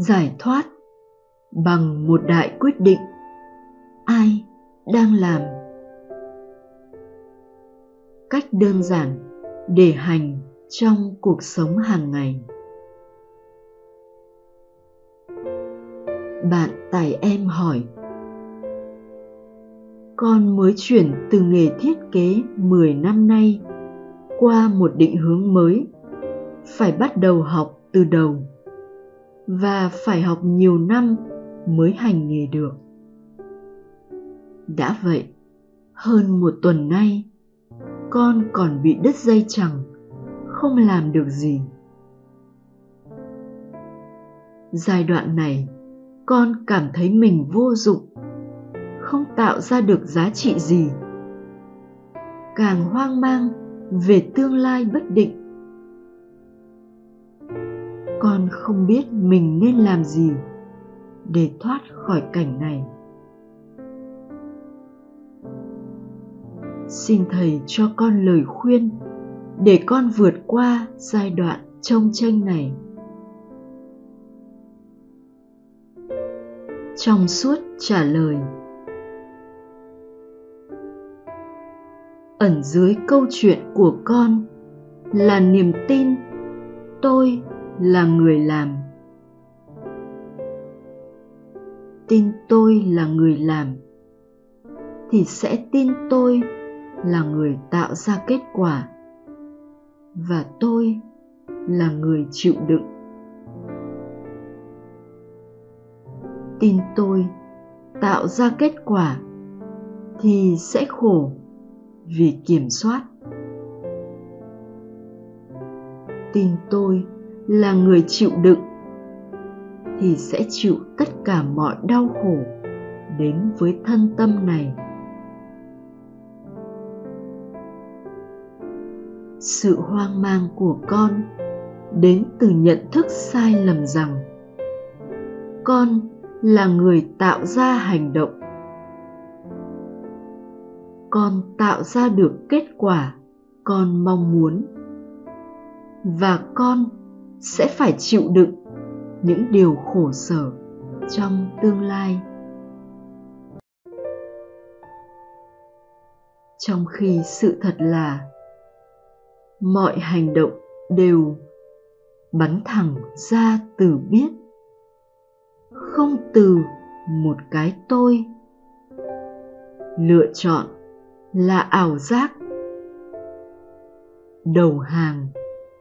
giải thoát bằng một đại quyết định. Ai đang làm? Cách đơn giản để hành trong cuộc sống hàng ngày. Bạn tài em hỏi, con mới chuyển từ nghề thiết kế 10 năm nay qua một định hướng mới, phải bắt đầu học từ đầu và phải học nhiều năm mới hành nghề được. Đã vậy, hơn một tuần nay, con còn bị đứt dây chẳng không làm được gì. Giai đoạn này, con cảm thấy mình vô dụng, không tạo ra được giá trị gì. Càng hoang mang về tương lai bất định con không biết mình nên làm gì để thoát khỏi cảnh này. Xin thầy cho con lời khuyên để con vượt qua giai đoạn trông tranh này. Trong suốt trả lời, ẩn dưới câu chuyện của con là niềm tin tôi là người làm. Tin tôi là người làm, thì sẽ tin tôi là người tạo ra kết quả, và tôi là người chịu đựng. Tin tôi tạo ra kết quả, thì sẽ khổ vì kiểm soát. Tin tôi là người chịu đựng, thì sẽ chịu tất cả mọi đau khổ đến với thân tâm này. Sự hoang mang của con đến từ nhận thức sai lầm rằng con là người tạo ra hành động. Con tạo ra được kết quả con mong muốn và con sẽ phải chịu đựng những điều khổ sở trong tương lai. Trong khi sự thật là, mọi hành động đều bắn thẳng ra từ biết, không từ một cái tôi. Lựa chọn là ảo giác. Đầu hàng,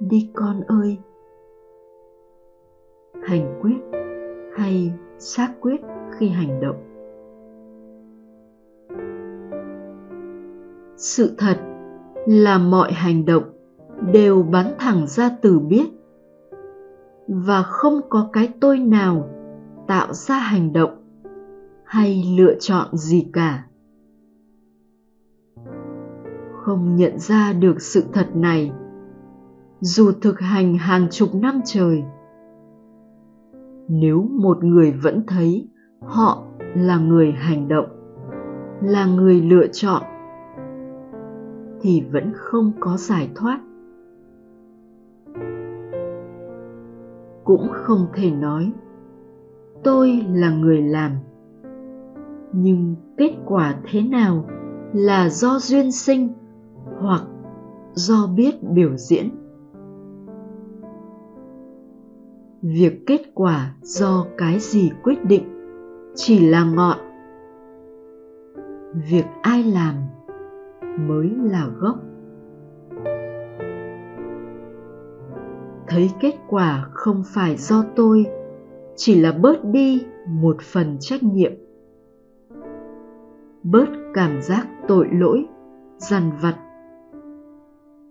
đi con ơi hành quyết hay xác quyết khi hành động. Sự thật là mọi hành động đều bắn thẳng ra từ biết và không có cái tôi nào tạo ra hành động hay lựa chọn gì cả. Không nhận ra được sự thật này, dù thực hành hàng chục năm trời nếu một người vẫn thấy họ là người hành động, là người lựa chọn, thì vẫn không có giải thoát. Cũng không thể nói, tôi là người làm. Nhưng kết quả thế nào là do duyên sinh hoặc do biết biểu diễn? Việc kết quả do cái gì quyết định? Chỉ là ngọn. Việc ai làm mới là gốc. Thấy kết quả không phải do tôi, chỉ là bớt đi một phần trách nhiệm. Bớt cảm giác tội lỗi, dằn vặt.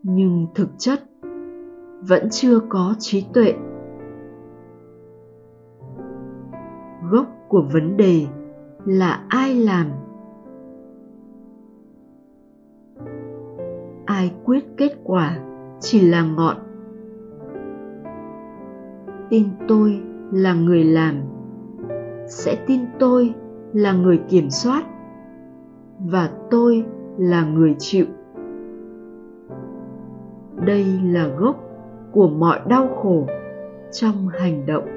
Nhưng thực chất vẫn chưa có trí tuệ. Của vấn đề là ai làm. Ai quyết kết quả chỉ là ngọn. Tin tôi là người làm. Sẽ tin tôi là người kiểm soát. Và tôi là người chịu. Đây là gốc của mọi đau khổ trong hành động.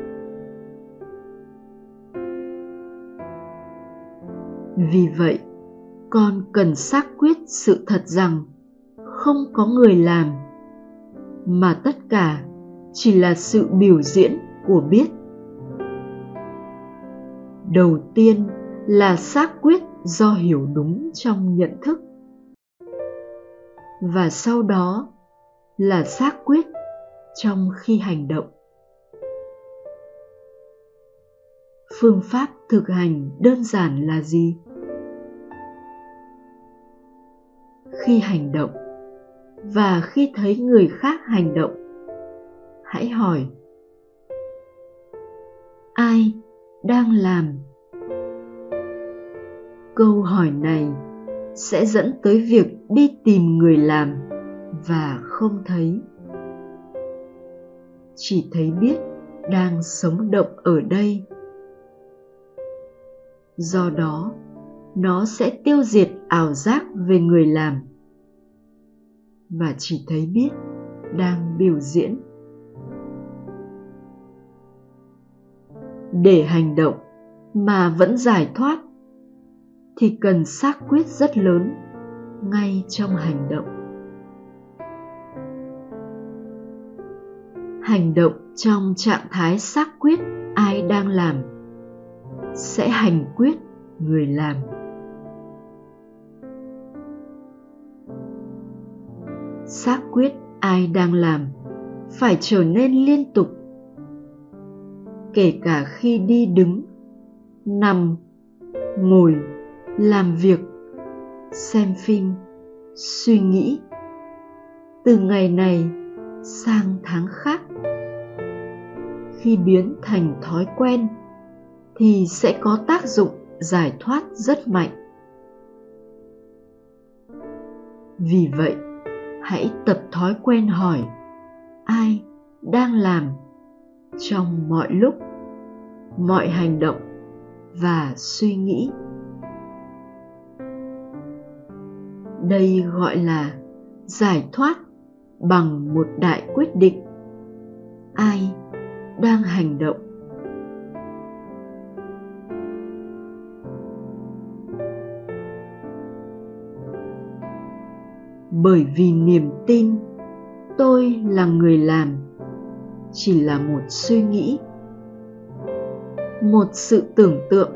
Vì vậy, con cần xác quyết sự thật rằng không có người làm, mà tất cả chỉ là sự biểu diễn của biết. Đầu tiên là xác quyết do hiểu đúng trong nhận thức. Và sau đó là xác quyết trong khi hành động. Phương pháp thực hành đơn giản là gì? Khi hành động và khi thấy người khác hành động, hãy hỏi, ai đang làm? Câu hỏi này sẽ dẫn tới việc đi tìm người làm và không thấy. Chỉ thấy biết đang sống động ở đây. Do đó, nó sẽ tiêu diệt ảo giác về người làm và chỉ thấy biết đang biểu diễn. Để hành động mà vẫn giải thoát thì cần xác quyết rất lớn ngay trong hành động. Hành động trong trạng thái xác quyết ai đang làm sẽ hành quyết người làm. Xác quyết ai đang làm, phải trở nên liên tục. Kể cả khi đi đứng, nằm, ngồi, làm việc, xem phim, suy nghĩ. Từ ngày này sang tháng khác, khi biến thành thói quen thì sẽ có tác dụng giải thoát rất mạnh. Vì vậy hãy tập thói quen hỏi, ai đang làm trong mọi lúc, mọi hành động và suy nghĩ? Đây gọi là giải thoát bằng một đại quyết định. Ai đang hành động bởi vì niềm tin tôi là người làm. Chỉ là một suy nghĩ, một sự tưởng tượng.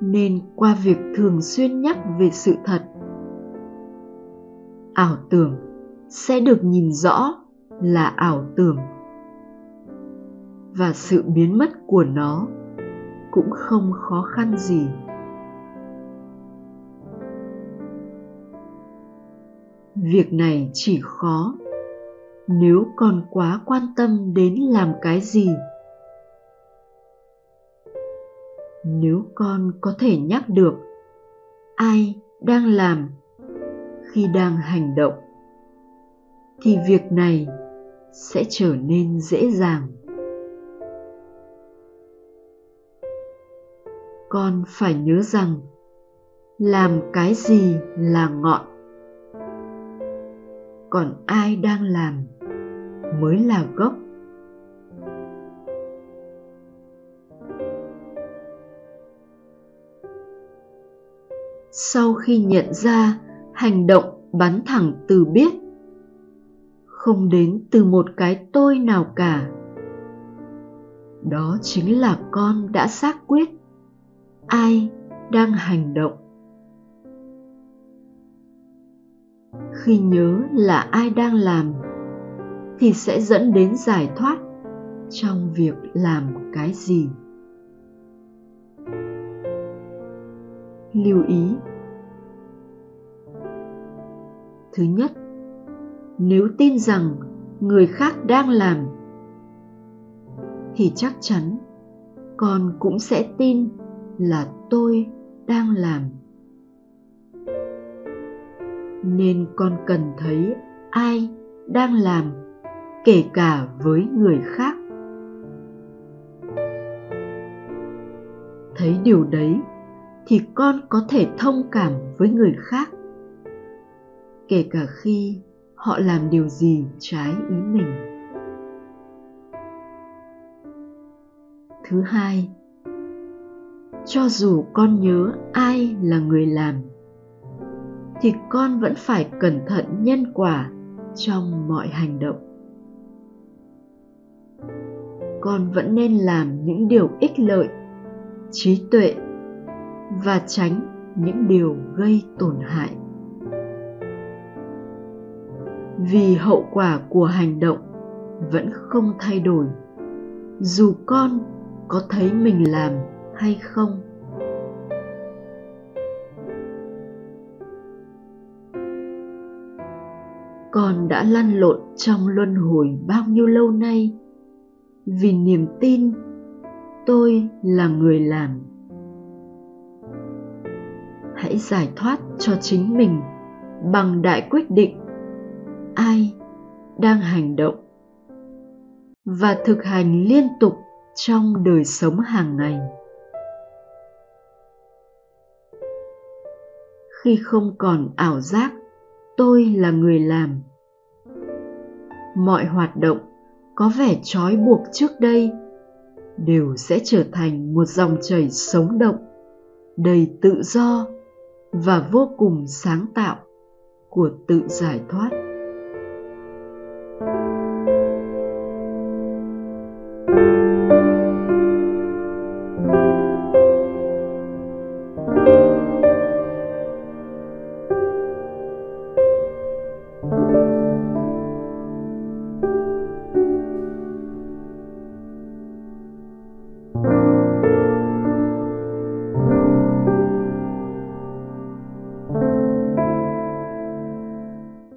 Nên qua việc thường xuyên nhắc về sự thật, ảo tưởng sẽ được nhìn rõ là ảo tưởng. Và sự biến mất của nó cũng không khó khăn gì. Việc này chỉ khó. Nếu còn quá quan tâm đến làm cái gì? Nếu con có thể nhắc được ai đang làm khi đang hành động, thì việc này sẽ trở nên dễ dàng. Con phải nhớ rằng làm cái gì là ngọn còn ai đang làm mới là gốc. Sau khi nhận ra hành động bắn thẳng từ biết, không đến từ một cái tôi nào cả, đó chính là con đã xác quyết ai đang hành động. Khi nhớ là ai đang làm, thì sẽ dẫn đến giải thoát trong việc làm cái gì. Lưu ý. Thứ nhất, nếu tin rằng người khác đang làm, thì chắc chắn con cũng sẽ tin là tôi đang làm nên con cần thấy ai đang làm, kể cả với người khác. Thấy điều đấy, thì con có thể thông cảm với người khác, kể cả khi họ làm điều gì trái ý mình. Thứ hai, cho dù con nhớ ai là người làm thì con vẫn phải cẩn thận nhân quả trong mọi hành động. Con vẫn nên làm những điều ích lợi, trí tuệ và tránh những điều gây tổn hại. Vì hậu quả của hành động vẫn không thay đổi, dù con có thấy mình làm hay không đã lăn lộn trong luân hồi bao nhiêu lâu nay. Vì niềm tin, tôi là người làm. Hãy giải thoát cho chính mình bằng đại quyết định ai đang hành động và thực hành liên tục trong đời sống hàng ngày. Khi không còn ảo giác, tôi là người làm mọi hoạt động có vẻ trói buộc trước đây đều sẽ trở thành một dòng chảy sống động, đầy tự do và vô cùng sáng tạo của tự giải thoát.